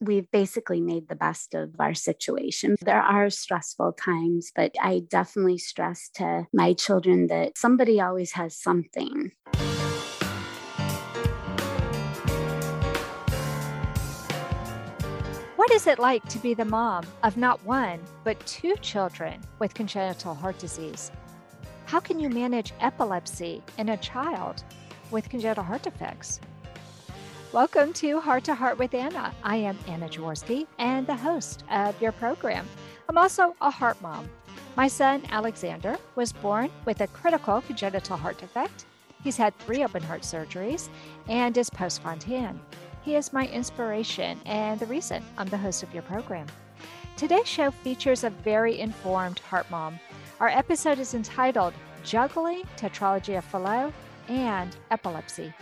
we've basically made the best of our situation. There are stressful times, but I definitely stress to my children that somebody always has something. What is it like to be the mom of not one, but two children with congenital heart disease? How can you manage epilepsy in a child with congenital heart defects? Welcome to Heart to Heart with Anna. I am Anna Jaworski and the host of your program. I'm also a heart mom. My son, Alexander, was born with a critical congenital heart defect. He's had three open heart surgeries and is post Fontan. He is my inspiration and the reason I'm the host of your program. Today's show features a very informed heart mom. Our episode is entitled Juggling Tetralogy of Fallot and Epilepsy.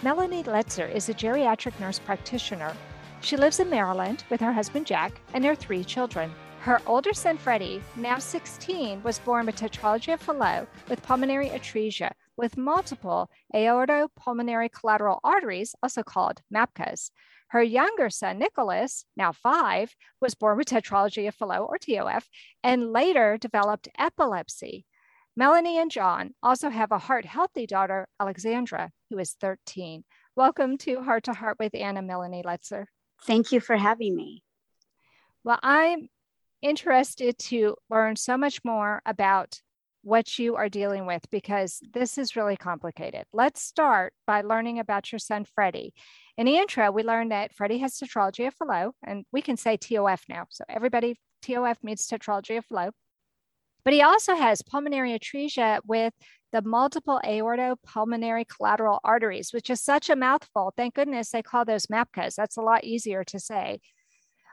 Melanie Letzer is a geriatric nurse practitioner. She lives in Maryland with her husband Jack and their three children. Her older son Freddy, now 16, was born with tetralogy of Fallot with pulmonary atresia with multiple aortopulmonary collateral arteries, also called MAPCAs. Her younger son, Nicholas, now five, was born with tetralogy of Fallot or TOF and later developed epilepsy. Melanie and John also have a heart healthy daughter, Alexandra, who is 13. Welcome to Heart to Heart with Anna Melanie Letzer. Thank you for having me. Well, I'm interested to learn so much more about what you are dealing with because this is really complicated. Let's start by learning about your son, Freddy. In the intro, we learned that Freddy has tetralogy of Fallot, and we can say TOF now. So everybody, TOF means tetralogy of Fallot. But he also has pulmonary atresia with the multiple aortopulmonary collateral arteries, which is such a mouthful. Thank goodness they call those MAPCAs. That's a lot easier to say.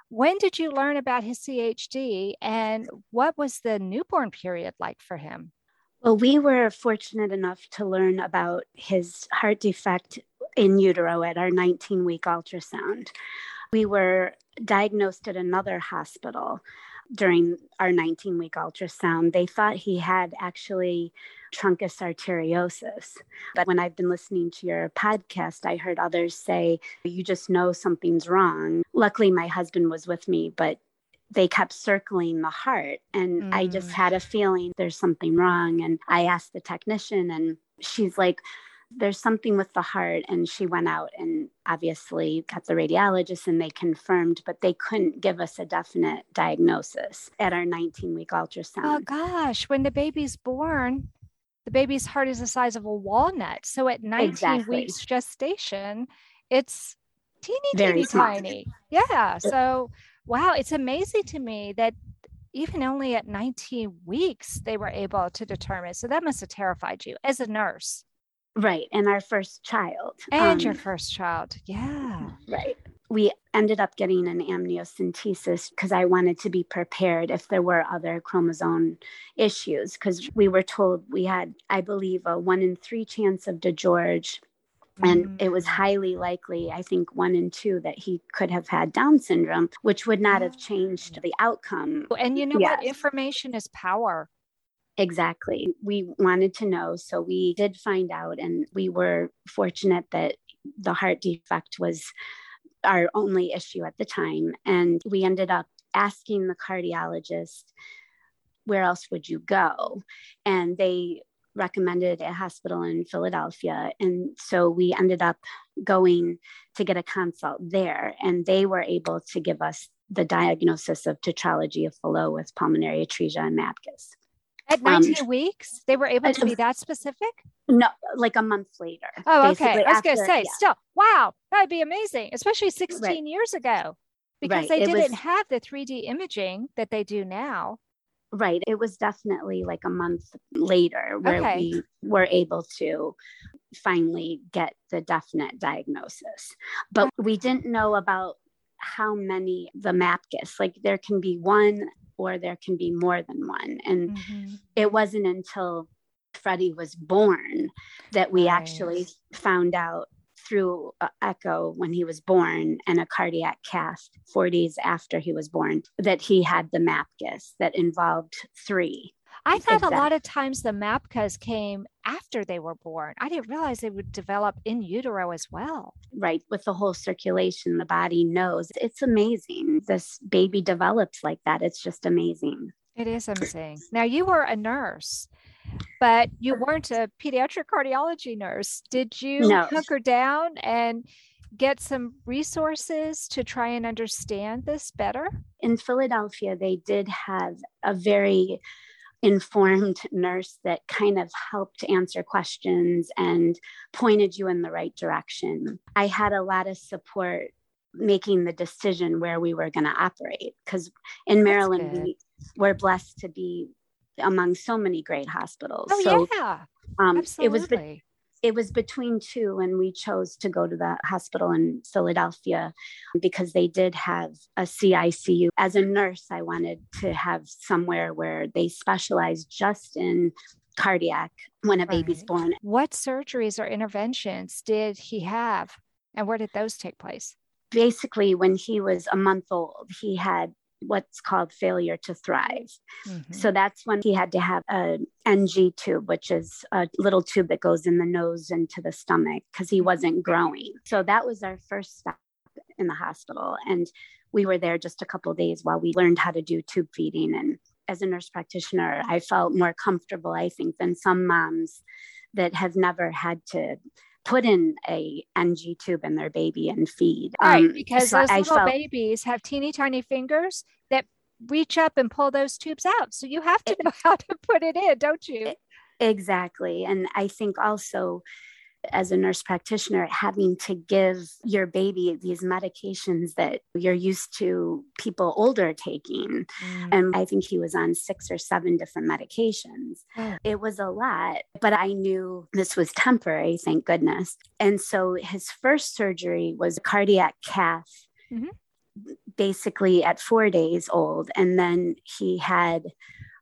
When did you learn about his CHD and what was the newborn period like for him? Well, we were fortunate enough to learn about his heart defect in utero at our 19 week ultrasound. We were diagnosed at another hospital during our 19 week ultrasound, they thought he had actually truncus arteriosus. But when I've been listening to your podcast, I heard others say, you just know something's wrong. Luckily, my husband was with me, but they kept circling the heart. And mm. I just mm. had a feeling there's something wrong. And I asked the technician, and she's like, there's something with the heart. And she went out and obviously got the radiologist and they confirmed, but they couldn't give us a definite diagnosis at our 19 week ultrasound. Oh gosh, when the baby's born, the baby's heart is the size of a walnut. So at 19 exactly. weeks gestation, it's teeny, Very teeny small. tiny. Yeah. So, wow, it's amazing to me that even only at 19 weeks they were able to determine. So that must have terrified you as a nurse. Right. And our first child. And um, your first child. Yeah. Right. We ended up getting an amniocentesis because I wanted to be prepared if there were other chromosome issues. Because we were told we had, I believe, a one in three chance of DiGeorge. And mm. it was highly likely, I think, one in two that he could have had Down syndrome, which would not have changed the outcome. And you know yes. what? Information is power. Exactly. We wanted to know. So we did find out, and we were fortunate that the heart defect was our only issue at the time. And we ended up asking the cardiologist, where else would you go? And they recommended a hospital in Philadelphia. And so we ended up going to get a consult there, and they were able to give us the diagnosis of tetralogy of Fallot with pulmonary atresia and MAPCAs. At 19 um, weeks, they were able to be that specific? No, like a month later. Oh, okay. I was going to say, yeah. still, wow, that'd be amazing, especially 16 right. years ago, because right. they it didn't was, have the 3D imaging that they do now. Right. It was definitely like a month later where okay. we were able to finally get the definite diagnosis. But we didn't know about how many the MAPCAs, like there can be one or there can be more than one. And mm-hmm. it wasn't until Freddy was born that we actually found out through echo when he was born and a cardiac cath four days after he was born that he had the MAPCAs that involved three. I thought exactly. a lot of times the MAPCAs came after they were born. I didn't realize they would develop in utero as well. Right. With the whole circulation, the body knows. It's amazing. This baby develops like that. It's just amazing. It is amazing. Now, you were a nurse, but you weren't a pediatric cardiology nurse. Did you no. hunker down and get some resources to try and understand this better? In Philadelphia, they did have a very informed nurse that kind of helped answer questions and pointed you in the right direction. I had a lot of support making the decision where we were going to operate because in Maryland we we're blessed to be among so many great hospitals. Oh so, yeah, um, Absolutely. It was it was between two, and we chose to go to the hospital in Philadelphia because they did have a CICU. As a nurse, I wanted to have somewhere where they specialize just in cardiac when a baby's right. born. What surgeries or interventions did he have, and where did those take place? Basically, when he was a month old, he had what's called failure to thrive. Mm-hmm. So that's when he had to have a NG tube, which is a little tube that goes in the nose into the stomach because he mm-hmm. wasn't growing. So that was our first step in the hospital. And we were there just a couple days while we learned how to do tube feeding. And as a nurse practitioner, I felt more comfortable, I think, than some moms that have never had to put in a NG tube in their baby and feed. Right, um, because so those I little felt, babies have teeny tiny fingers reach up and pull those tubes out. So you have to know how to put it in, don't you? Exactly. And I think also as a nurse practitioner having to give your baby these medications that you're used to people older taking. Mm. And I think he was on six or seven different medications. Oh. It was a lot, but I knew this was temporary, thank goodness. And so his first surgery was a cardiac cath. Mm-hmm. Basically, at four days old. And then he had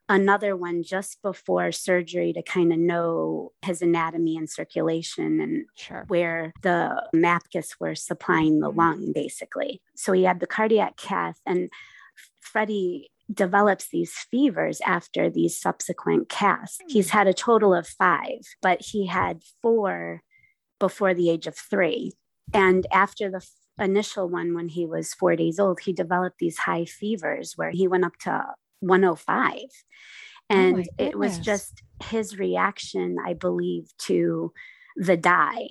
another one just before surgery to kind of know his anatomy and circulation and sure. where the MAPCAs were supplying the lung, basically. So he had the cardiac cath, and Freddy develops these fevers after these subsequent caths. He's hmm. had a total of five, but he had four before the age of three. And after the initial one, when he was four days old, he developed these high fevers where he went up to 105 and oh it was just his reaction i believe to the dye.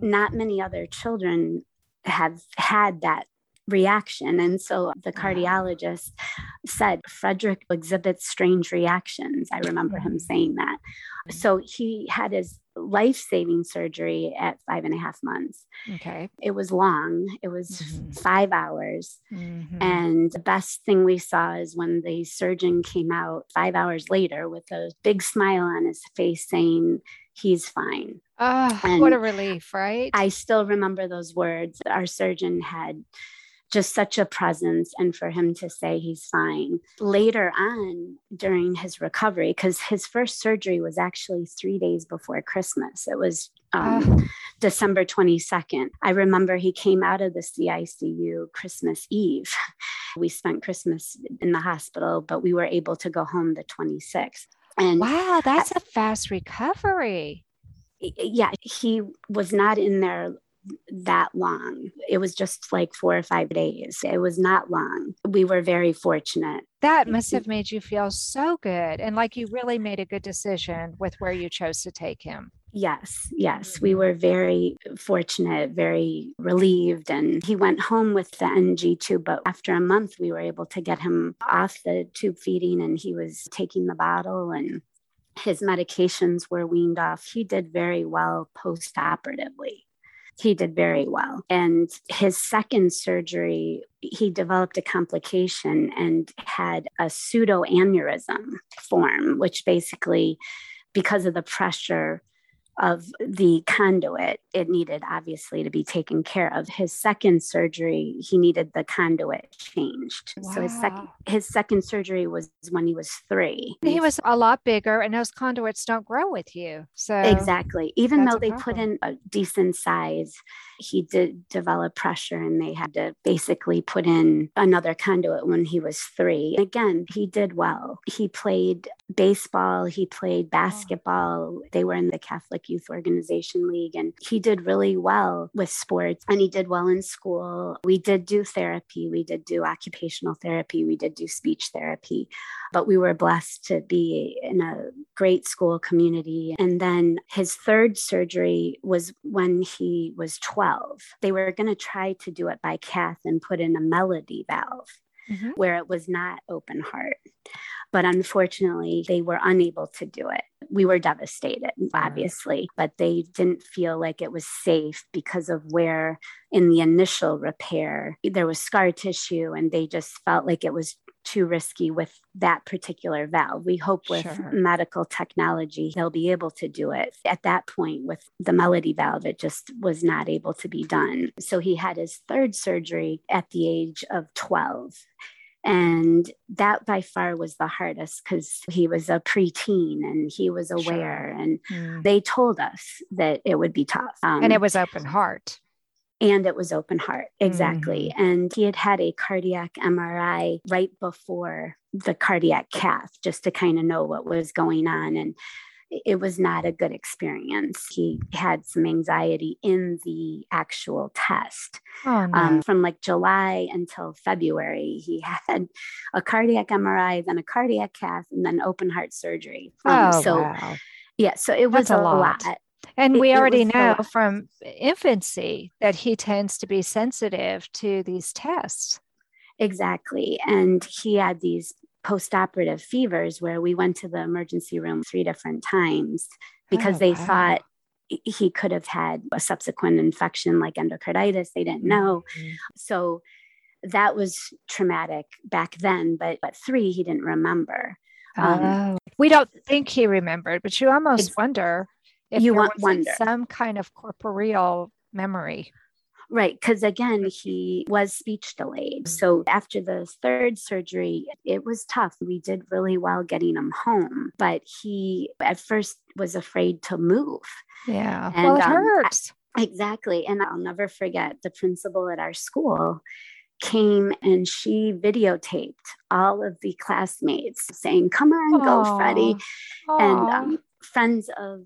Not many other children have had that reaction. And so the cardiologist said, Frederick exhibits strange reactions. I remember him mm-hmm. saying that. Mm-hmm. So he had his life saving surgery at five and a half months. Okay. It was long, it was mm-hmm. five hours. Mm-hmm. And the best thing we saw is when the surgeon came out five hours later with a big smile on his face saying, He's fine. Oh, what a relief, right? I still remember those words. Our surgeon had just such a presence and for him to say he's fine. Later on during his recovery, because his first surgery was actually three days before Christmas, it was um, uh. December 22nd. I remember he came out of the CICU Christmas Eve. We spent Christmas in the hospital, but we were able to go home the 26th. And wow, that's I, a fast recovery. Yeah, he was not in there that long. It was just like four or five days. It was not long. We were very fortunate. That must have made you feel so good. And like you really made a good decision with where you chose to take him. Yes, yes. We mm-hmm. were very fortunate, very relieved. And he went home with the NG tube. But after a month, we were able to get him off the tube feeding and he was taking the bottle and his medications were weaned off. He did very well post operatively he did very well. And his second surgery, he developed a complication and had a pseudoaneurysm form, which basically, because of the pressure of the conduit, it needed obviously to be taken care of. His second surgery, he needed the conduit changed. Wow. So his second his second surgery was when he was three. He was a lot bigger, and those conduits don't grow with you. So exactly, even though they put in a decent size he did develop pressure and they had to basically put in another conduit when he was three. Again, he did well. He played baseball, he played basketball. They were in the Catholic Youth Organization League and he did really well with sports and he did well in school. We did do therapy, we did do occupational therapy, we did do speech therapy, but we were blessed to be in a great school community. And then his third surgery was when he was 12. They were going to try to do it by cath and put in a melody valve. Mm-hmm. Where it was not open heart. But unfortunately, they were unable to do it. We were devastated, obviously, but they didn't feel like it was safe because of where in the initial repair there was scar tissue, and they just felt like it was too risky with that particular valve. We hope with sure. medical technology, they'll be able to do it. At that point, with the Melody valve, it just was not able to be done. So he had his third surgery at the age of 12. And that by far was the hardest because he was a preteen and he was aware. Sure. And mm. they told us that it would be tough. Um, and it was open heart and it was open heart exactly mm-hmm. and he had had a cardiac mri right before the cardiac cath just to kind of know what was going on and it was not a good experience. He had some anxiety in the actual test. Oh, no. um, from like July until February, he had a cardiac MRI, then a cardiac cath, and then open heart surgery. Um, oh, so, wow. yeah, so it was That's a lot. lot. And it, we already know from infancy that he tends to be sensitive to these tests. Exactly. And he had these post-operative fevers where we went to the emergency room three different times because oh, they wow. thought he could have had a subsequent infection like endocarditis. They didn't know. Mm-hmm. So that was traumatic back then, but at three, he didn't remember. Um, oh. we don't think he remembered, but you almost wonder if you want wonder some kind of corporeal memory. Right. Because again, he was speech delayed. So after the third surgery, it was tough. We did really well getting him home, but he at first was afraid to move. Yeah. And, well, it um, hurts. Exactly. And I'll never forget the principal at our school came and she videotaped all of the classmates saying, Come on, Aww. go, Freddy. Aww. And um, friends of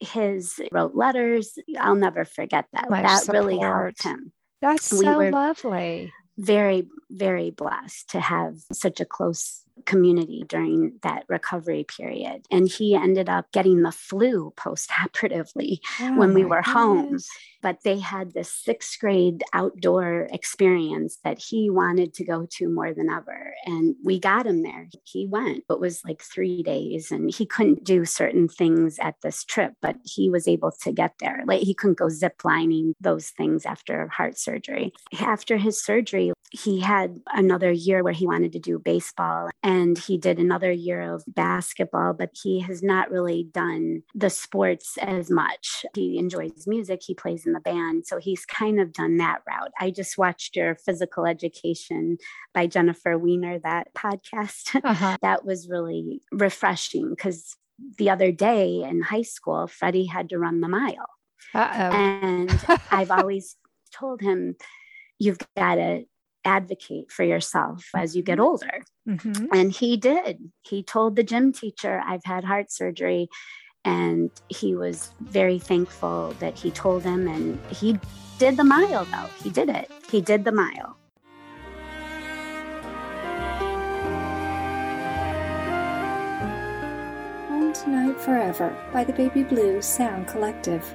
his wrote letters. I'll never forget that. That support. really helped him. That's we so lovely. Very, very blessed to have such a close community during that recovery period. And he ended up getting the flu post operatively oh when we were goodness. home. But they had this sixth grade outdoor experience that he wanted to go to more than ever. And we got him there. He went. It was like three days and he couldn't do certain things at this trip, but he was able to get there. Like he couldn't go zip lining those things after heart surgery. After his surgery, he had another year where he wanted to do baseball and he did another year of basketball, but he has not really done the sports as much. He enjoys music, he plays in the band. So he's kind of done that route. I just watched your physical education by Jennifer Weiner, that podcast. Uh-huh. that was really refreshing because the other day in high school, Freddy had to run the mile. Uh-oh. And I've always told him, you've got to advocate for yourself as you get mm-hmm. older. Mm-hmm. And he did. He told the gym teacher, I've had heart surgery. And he was very thankful that he told him. And he did the mile, though. He did it. He did the mile. Home Tonight Forever by the Baby Blue Sound Collective.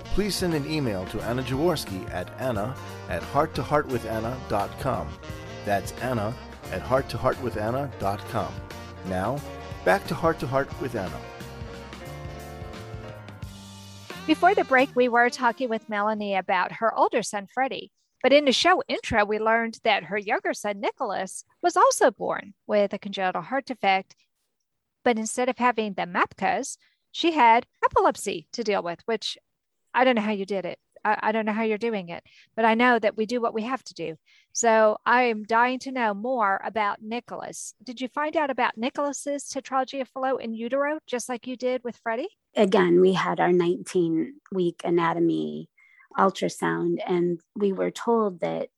please send an email to Anna Jaworski at anna at hearttoheartwithanna.com. That's Anna at hearttoheartwithanna.com. Now, back to Heart to Heart with Anna. Before the break, we were talking with Melanie about her older son, Freddy. But in the show intro, we learned that her younger son, Nicholas, was also born with a congenital heart defect. But instead of having the MAPCAs, she had epilepsy to deal with, which I don't know how you did it. I, I don't know how you're doing it, but I know that we do what we have to do. So I am dying to know more about Nicholas. Did you find out about Nicholas's tetralogy of Fallot in utero, just like you did with Freddy? Again, we had our 19 week anatomy ultrasound, and we were told that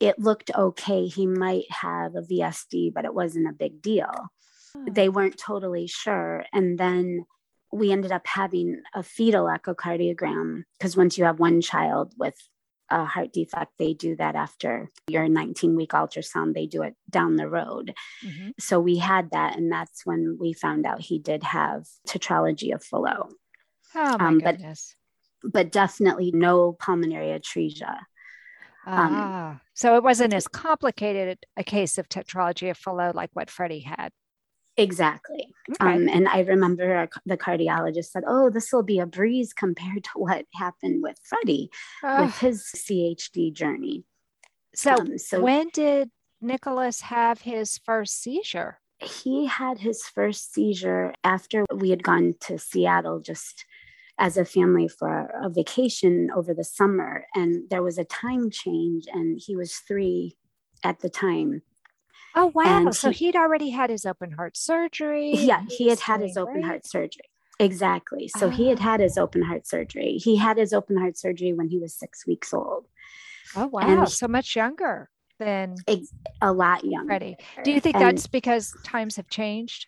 it looked okay. He might have a VSD, but it wasn't a big deal. Oh. They weren't totally sure. And then we ended up having a fetal echocardiogram because once you have one child with a heart defect, they do that after your 19 week ultrasound, they do it down the road. Mm-hmm. So we had that, and that's when we found out he did have tetralogy of Fallot. Oh, my um, goodness but definitely no pulmonary atresia. Um, ah, um, so it wasn't as complicated a case of tetralogy of Fallot like what Freddy had. Exactly. Okay. Um, and I remember our, the cardiologist said, Oh, this will be a breeze compared to what happened with Freddy uh, with his CHD journey. So, um, so, when did Nicholas have his first seizure? He had his first seizure after we had gone to Seattle just as a family for a vacation over the summer. And there was a time change, and he was three at the time. Oh, wow. And so he, he'd already had his open heart surgery. Yeah, he, had had his open heart surgery. Exactly. So oh. he had had his ah. open heart surgery. He had his open heart surgery when he was six weeks old. Oh, wow. And so much younger than a lot younger. Freddy. Do you think and that's because times have changed?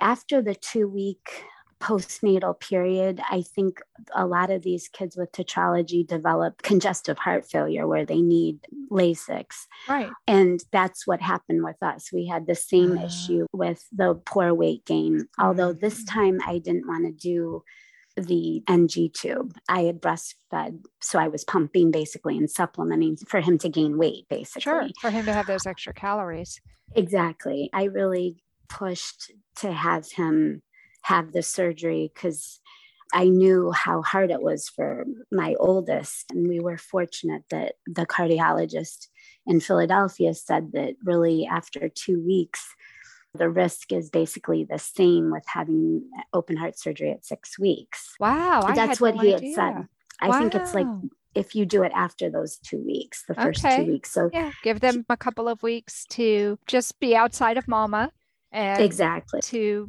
After the two week postnatal period, I think a lot of these kids with tetralogy develop congestive heart failure where they need Lasix. Right. And that's what happened with us. We had the same uh, issue with the poor weight gain. Although this mm. time I didn't want to do the NG tube. I had breastfed, so I was pumping basically and supplementing for him to gain weight, basically. Sure, for him to have those extra calories. Exactly. I really pushed to have him have the surgery because I knew how hard it was for my oldest. And we were fortunate that the cardiologist in Philadelphia said that really after two weeks, the risk is basically the same with having open heart surgery at six weeks. Wow. That's what no he idea. had said. I wow. think it's like if you do it after those two weeks, the first okay. two weeks. So yeah, give them a couple of weeks to just be outside of mama and exactly to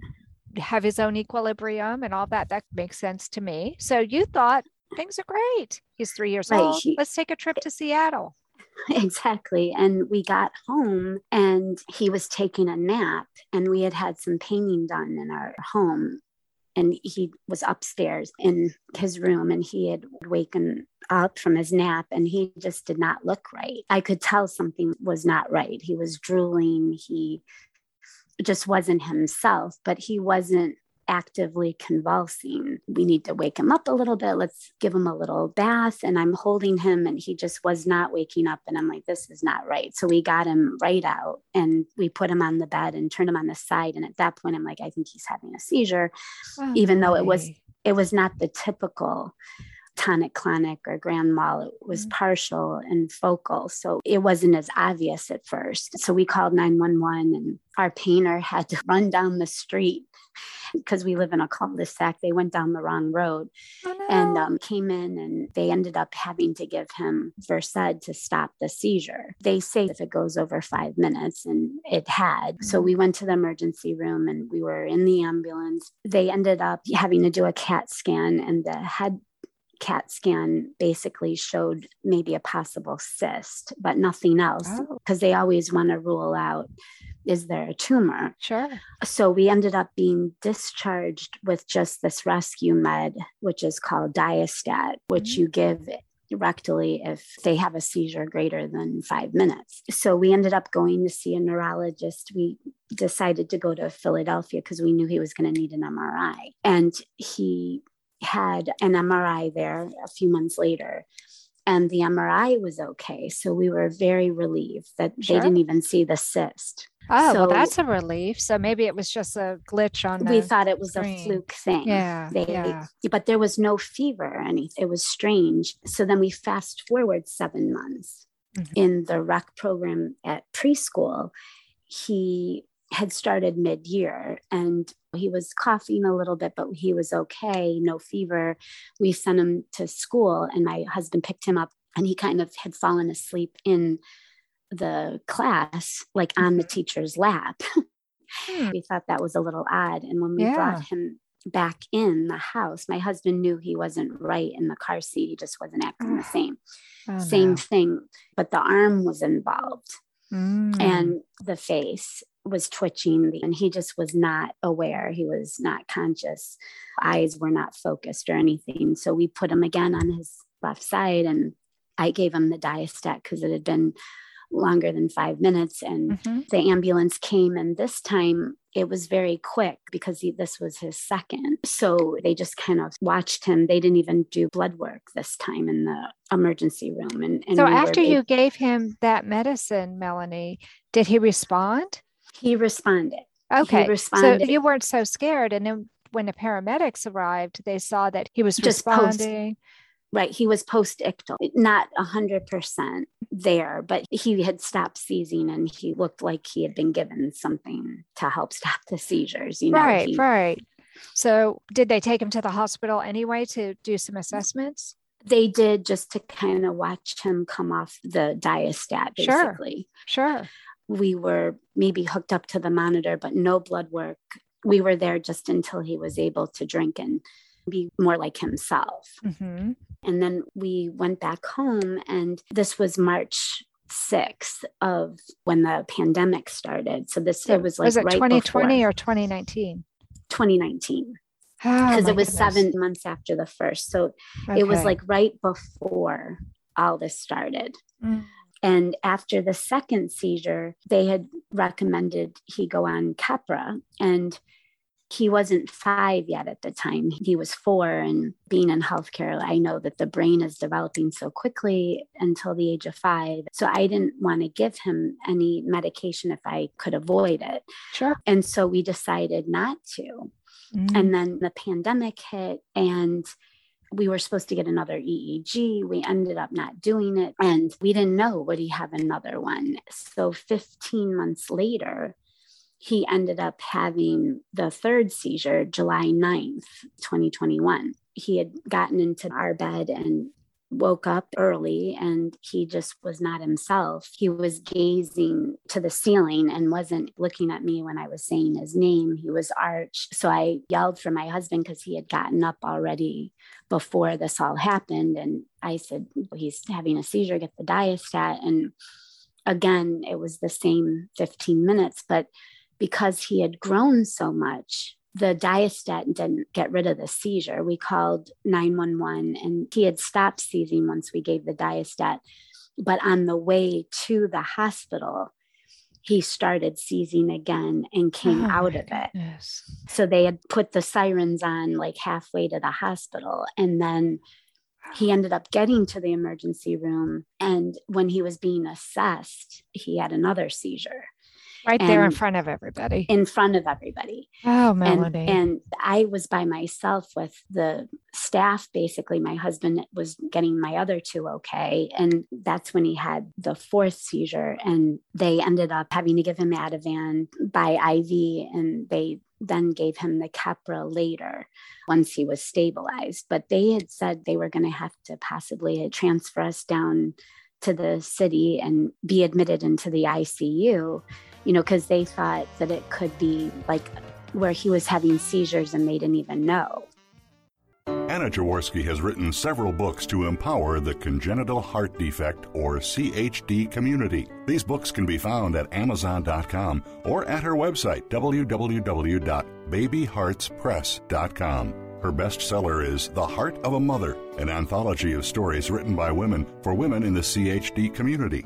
have his own equilibrium and all that. That makes sense to me. So you thought things are great. He's three years right. old. Let's take a trip to Seattle. Exactly. And we got home and he was taking a nap, and we had had some painting done in our home. And he was upstairs in his room and he had waken up from his nap and he just did not look right. I could tell something was not right. He was drooling. He just wasn't himself, but he wasn't actively convulsing. We need to wake him up a little bit. Let's give him a little bath. And I'm holding him, and he just was not waking up. And I'm like, this is not right. So we got him right out and we put him on the bed and turned him on the side. And at that point, I'm like, I think he's having a seizure, oh, even though it was it was not the typical tonic clonic or grand mal it was mm-hmm. partial and focal so it wasn't as obvious at first so we called 911 and our painter had to run down the street because we live in a cul-de-sac they went down the wrong road oh, no. and um, came in and they ended up having to give him versed to stop the seizure they say if it goes over five minutes and it had mm-hmm. so we went to the emergency room and we were in the ambulance they ended up having to do a cat scan and the head CAT scan basically showed maybe a possible cyst, but nothing else because oh. they always want to rule out is there a tumor? Sure. So we ended up being discharged with just this rescue med, which is called Diastat, which mm-hmm. you give rectally if they have a seizure greater than five minutes. So we ended up going to see a neurologist. We decided to go to Philadelphia because we knew he was going to need an MRI. And he had an MRI there a few months later. And the MRI was okay. So we were very relieved that sure. they didn't even see the cyst. Oh, so, well, that's a relief. So maybe it was just a glitch on. we thought it was screen. a fluke thing. Yeah, they, yeah. But there was no fever or anything. It was strange. So then we fast forward seven months mm-hmm. in the rec program at preschool. He had started mid year and he was coughing a little bit, but he was okay, no fever. We sent him to school, and my husband picked him up, and he kind of had fallen asleep in the class, like on the mm-hmm. teacher's lap. Hmm. we thought that was a little odd. And when we yeah. brought him back in the house, my husband knew he wasn't right in the car seat. He just wasn't acting the same. Oh, same no. thing, but the arm was involved mm. and the face was twitching and he just was not aware. He was not conscious. Eyes were not focused or anything. So we put him again on his left side and I gave him the diastat because it had been longer than five minutes. And mm-hmm. the ambulance came, and this time it was very quick because he, this was his second. So they just kind of watched him. They didn't even do blood work this time in the emergency room. And, and so we after you gave him that medicine, Melanie, did he respond? He responded. Okay. He responded. So you weren't so scared. And then when the paramedics arrived, they saw that he was just responding. Post, right. He was post ictal, not 100% there, but he had stopped seizing and he looked like he had been given something to help stop the seizures. You know, right, he, right. So, did they take him to the hospital anyway to do some assessments? They did just to kind of watch him come off the diastat, basically. Sure. sure. We were maybe hooked up to the monitor, but no blood work. We were there just until he was able to drink and be more like himself. Mm-hmm. And then we went back home, and this was March 6th of when the pandemic started. So this it was like was it right 2020 before. or 2019? 2019 because oh, it was goodness. seven months after the first. So okay. it was like right before all this started. Mm. And after the second seizure, they had recommended he go on Keppra. And he wasn't five yet at the time. He was four. And being in healthcare, I know that the brain is developing so quickly until the age of five. So I didn't want to give him any medication if I could avoid it. Sure. And so we decided not to. Mm. And then the pandemic hit and we were supposed to get another EEG. We ended up not doing it. And we didn't know would he have another one. So 15 months later, he ended up having the third seizure July 9th, 2021. He had gotten into our bed and woke up early and he just was not himself. He was gazing to the ceiling and wasn't looking at me when I was saying his name. He was arched. So I yelled for my husband because he had gotten up already before this all happened. And I said, He's having a seizure, get the diastat. And again, it was the same 15 minutes, but because he had grown so much, the diastat didn't get rid of the seizure. We called 911 and he had stopped seizing once we gave the diastat. But on the way to the hospital, he started seizing again and came oh out of it. Goodness. So they had put the sirens on like halfway to the hospital. And then he ended up getting to the emergency room. And when he was being assessed, he had another seizure. Right there in front of everybody. In front of everybody. Oh, Melody. And, and I was by myself with the staff. Basically, my husband was getting my other two okay. And that's when he had the fourth seizure. And they ended up having to give him Ativan by IV. And they then gave him the Keppra later once he was stabilized. But they had said they were going to have to possibly transfer us down to the city and be admitted into the ICU you know, because they thought that it could be like where he was having seizures and they didn't even know. Anna Jaworski has written several books to empower the congenital heart defect or CHD community. These books can be found at Amazon.com or at her website, www.babyheartspress.com. Her bestseller is The Heart of a Mother, an anthology of stories written by women for women in the CHD community.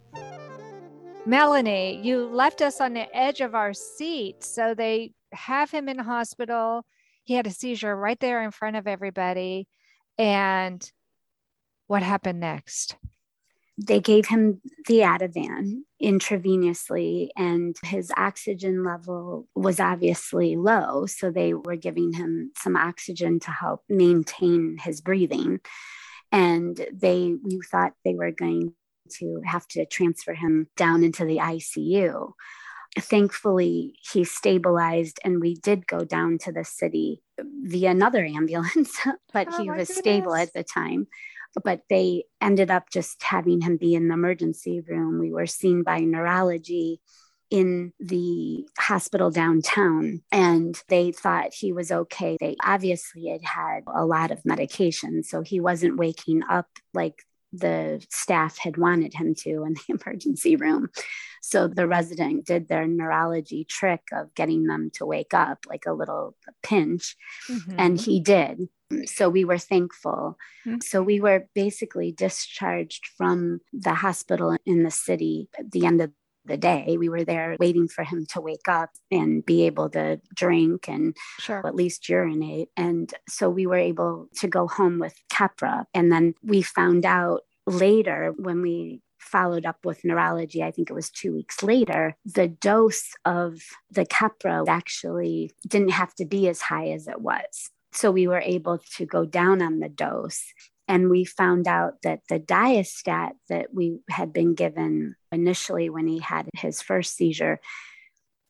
Melanie, you left us on the edge of our seat. So they have him in hospital. He had a seizure right there in front of everybody. And what happened next? They gave him the Ativan intravenously, and his oxygen level was obviously low. So they were giving him some oxygen to help maintain his breathing and they we thought they were going to have to transfer him down into the ICU. Thankfully, he stabilized, and we did go down to the city via another ambulance, but oh he was goodness. stable at the time. But they ended up just having him be in the emergency room. We were seen by neurology in the hospital downtown and they thought he was okay. They obviously had had a lot of medication, so he wasn't waking up like the staff had wanted him to in the emergency room. So the resident did their neurology trick of getting them to wake up like a little pinch, mm-hmm. and he did. So we were thankful. Mm-hmm. So we were basically discharged from the hospital in the city at the end of the day. We were there waiting for him to wake up and be able to drink and sure. at least urinate. And so we were able to go home with Keppra. And then we found out later when we followed up with neurology, I think it was two weeks later, the dose of the Keppra actually didn't have to be as high as it was. So we were able to go down on the dose and we found out that the diastat that we had been given initially when he had his first seizure,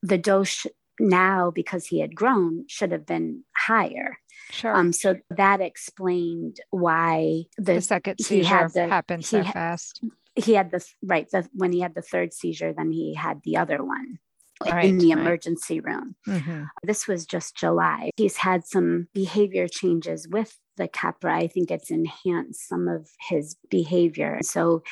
the dose now, because he had grown, should have been higher. Sure. Um, so that explained why the, the second seizure the, happened so fast. He had the right the, when he had the third seizure, then he had the other one right, in the emergency right. room. Mm-hmm. This was just July. He's had some behavior changes with the Keppra, I think it's enhanced some of his behavior. So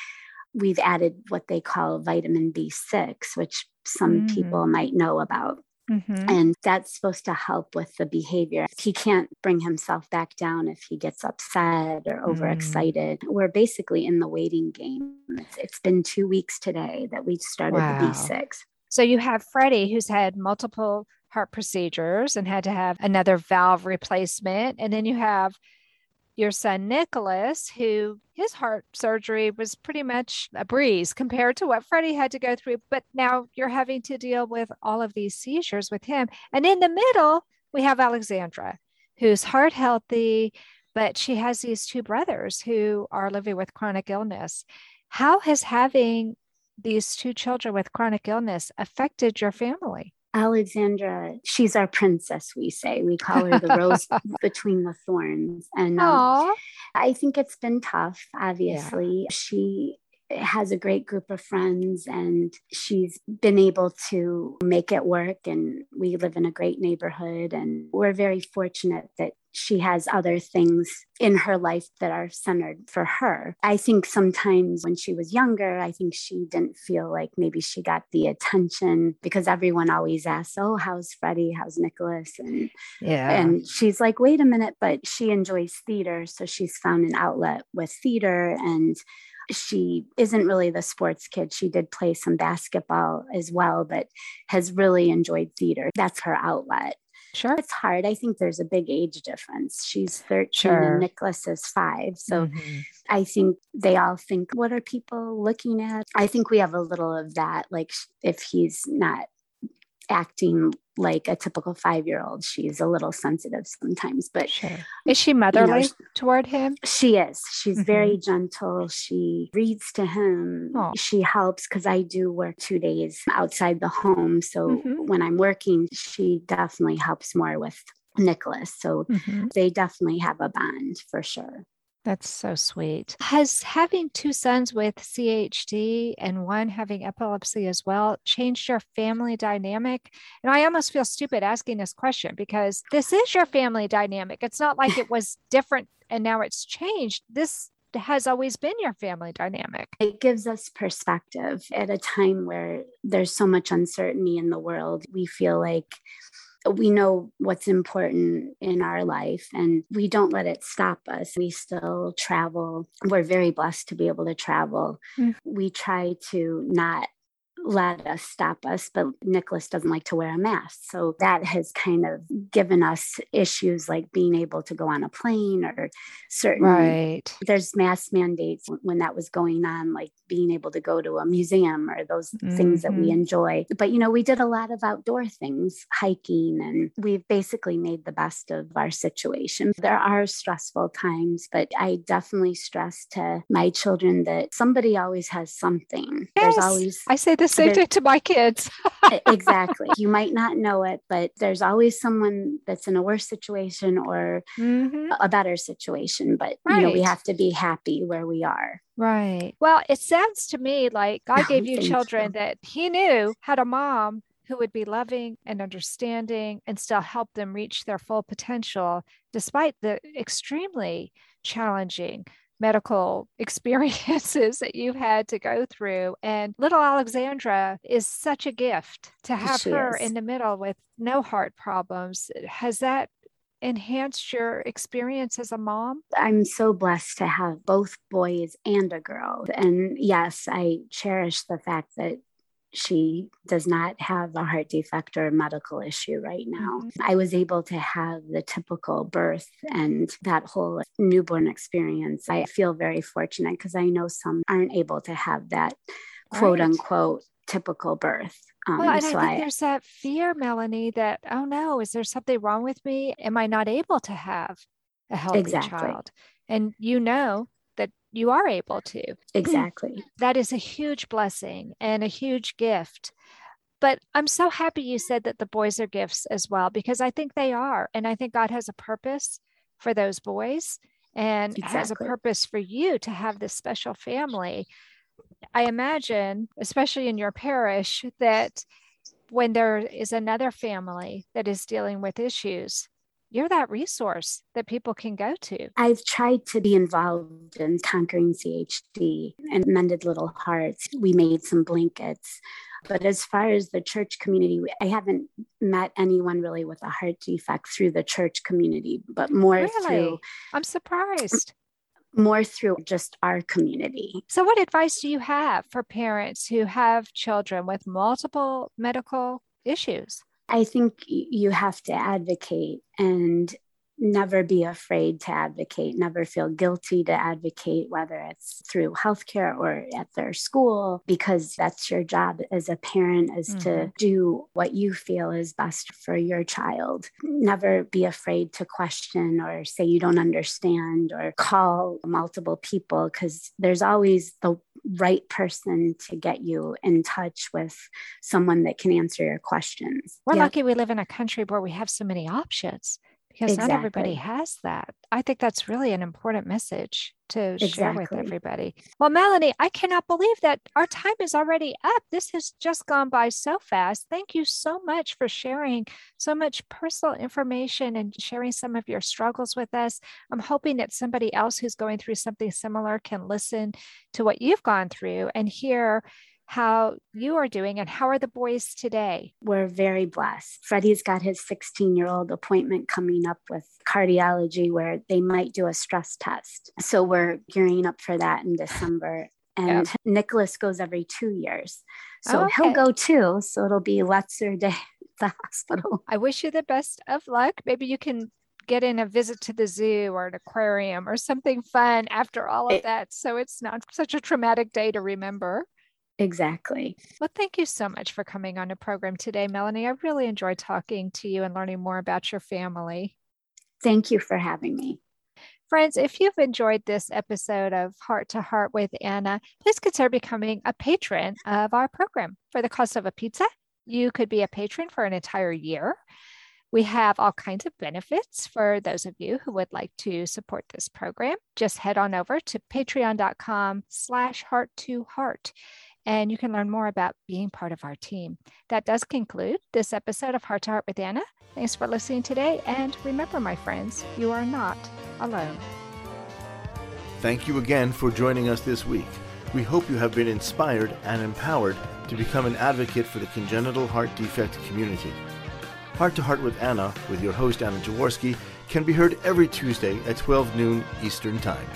we've added what they call vitamin B6, which some mm. people might know about. Mm-hmm. And that's supposed to help with the behavior. He can't bring himself back down if he gets upset or overexcited. Mm. We're basically in the waiting game. It's, it's been two weeks today that we started wow. the B6. So you have Freddie, who's had multiple heart procedures and had to have another valve replacement. And then you have your son Nicholas, who his heart surgery was pretty much a breeze compared to what Freddy had to go through. But now you're having to deal with all of these seizures with him. And in the middle, we have Alexandra, who's heart healthy, but she has these two brothers who are living with chronic illness. How has having these two children with chronic illness affected your family? Alexandra, she's our princess, we say. We call her the rose between the thorns. And um, I think it's been tough, obviously. Yeah. She has a great group of friends and she's been able to make it work. And we live in a great neighborhood. And we're very fortunate that she has other things in her life that are centered for her. I think sometimes when she was younger, I think she didn't feel like maybe she got the attention because everyone always asks, Oh, how's Freddy? How's Nicholas? And yeah. And she's like, wait a minute, but she enjoys theater. So she's found an outlet with theater and she isn't really the sports kid. She did play some basketball as well, but has really enjoyed theater. That's her outlet. Sure. It's hard. I think there's a big age difference. She's 13 Sure. and Nicholas is five. So Mhm. I think they all think, what are people looking at? I think we have a little of that. Like if he's not acting like a typical five year old, she's a little sensitive sometimes. But Sure. Is she motherly sh- toward him? she is. She's Mhm. very gentle. She reads to him. She helps because I do work two days outside the home. So Mhm. when I'm working, she definitely helps more with Nicholas. So Mhm. they definitely have a bond for sure. That's so sweet. Has having two sons with CHD and one having epilepsy as well changed your family dynamic? And I almost feel stupid asking this question because this is your family dynamic. It's not like it was different and now it's changed. This has always been your family dynamic. It gives us perspective at a time where there's so much uncertainty in the world. We feel like we know what's important in our life and we don't let it stop us. We still travel. We're very blessed to be able to travel. Mm. We try to not let us stop us, but Nicholas doesn't like to wear a mask. So that has kind of given us issues like being able to go on a plane or certain Right. there's mask mandates when that was going on, like being able to go to a museum or those things that we Mhm. enjoy. But, you know, we did a lot of outdoor things, hiking, and we've basically made the best of our situation. There are stressful times, but I definitely stress to my children that somebody always has something. Yes. There's always I say the There- thing to my kids. Exactly. You might not know it, but there's always someone that's in a worse situation or Mhm. a better situation. But you know, we have to be happy where we are. Right. Well, it sounds to me like God gave you children you. that He knew had a mom who would be loving and understanding and still help them reach their full potential despite the extremely challenging medical experiences that you've had to go through. And little Alexandra is such a gift to have She her is. in the middle with no heart problems. Has that enhanced your experience as a mom? I'm so blessed to have both boys and a girl. And yes, I cherish the fact that she does not have a heart defect or a medical issue right now. Mhm. I was able to have the typical birth and that whole newborn experience. I feel very fortunate because I know some aren't able to have that quote Right. unquote typical birth. Um, Well, and so I think I, there's that fear, Melanie, that, oh no, is there something wrong with me? Am I not able to have a healthy Exactly. child? And you know you are able to. exactly. That is a huge blessing and a huge gift. But I'm so happy you said that the boys are gifts as well, because I think they are. And I think God has a purpose for those boys and has a purpose for you to have this special family. I imagine, especially in your parish, that when there is another family that is dealing with issues, you're that resource that people can go to. I've tried to be involved in conquering CHD and Mended Little Hearts. We made some blankets. But as far as the church community, I haven't met anyone really with a heart defect through the church community, but more Really? through I'm surprised. more through just our community. So, what advice do you have for parents who have children with multiple medical issues? I think you have to advocate and never be afraid to advocate, never feel guilty to advocate, whether it's through healthcare or at their school, because that's your job as a parent is to Mhm. do what you feel is best for your child. Never be afraid to question or say you don't understand or call multiple people because there's always the right person to get you in touch with someone that can answer your questions. We're Yeah. lucky we live in a country where we have so many options because not everybody has that. I think that's really an important message to share with everybody. Well, Melanie, I cannot believe that our time is already up. This has just gone by so fast. Thank you so much for sharing so much personal information and sharing some of your struggles with us. I'm hoping that somebody else who's going through something similar can listen to what you've gone through and hear how you are doing and how are the boys today. we're very blessed. Freddy's got his 16 year old appointment coming up with cardiology where they might do a stress test. So we're gearing up for that in December. And Nicholas goes every two years. So Oh, he'll go too. So it'll be Letzer Day the hospital. I wish you the best of luck. Maybe you can get in a visit to the zoo or an aquarium or something fun after all of it, that. So it's not such a traumatic day to remember. Exactly. Well, thank you so much for coming on the program today, Melanie. I really enjoyed talking to you and learning more about your family. Thank you for having me. Friends, if you've enjoyed this episode of Heart to Heart with Anna, please consider becoming a patron of our program. For the cost of a pizza, you could be a patron for an entire year. We have all kinds of benefits for those of you who would like to support this program. Just head on over to patreon.com slash heart to heart and you can learn more about being part of our team. That does conclude this episode of Heart to Heart with Anna. Thanks for listening today. And remember, my friends, you are not alone. Thank you again for joining us this week. We hope you have been inspired and empowered to become an advocate for the congenital heart defect community. Heart to Heart with Anna, with your host Anna Jaworski, can be heard every Tuesday at 12 noon Eastern Time.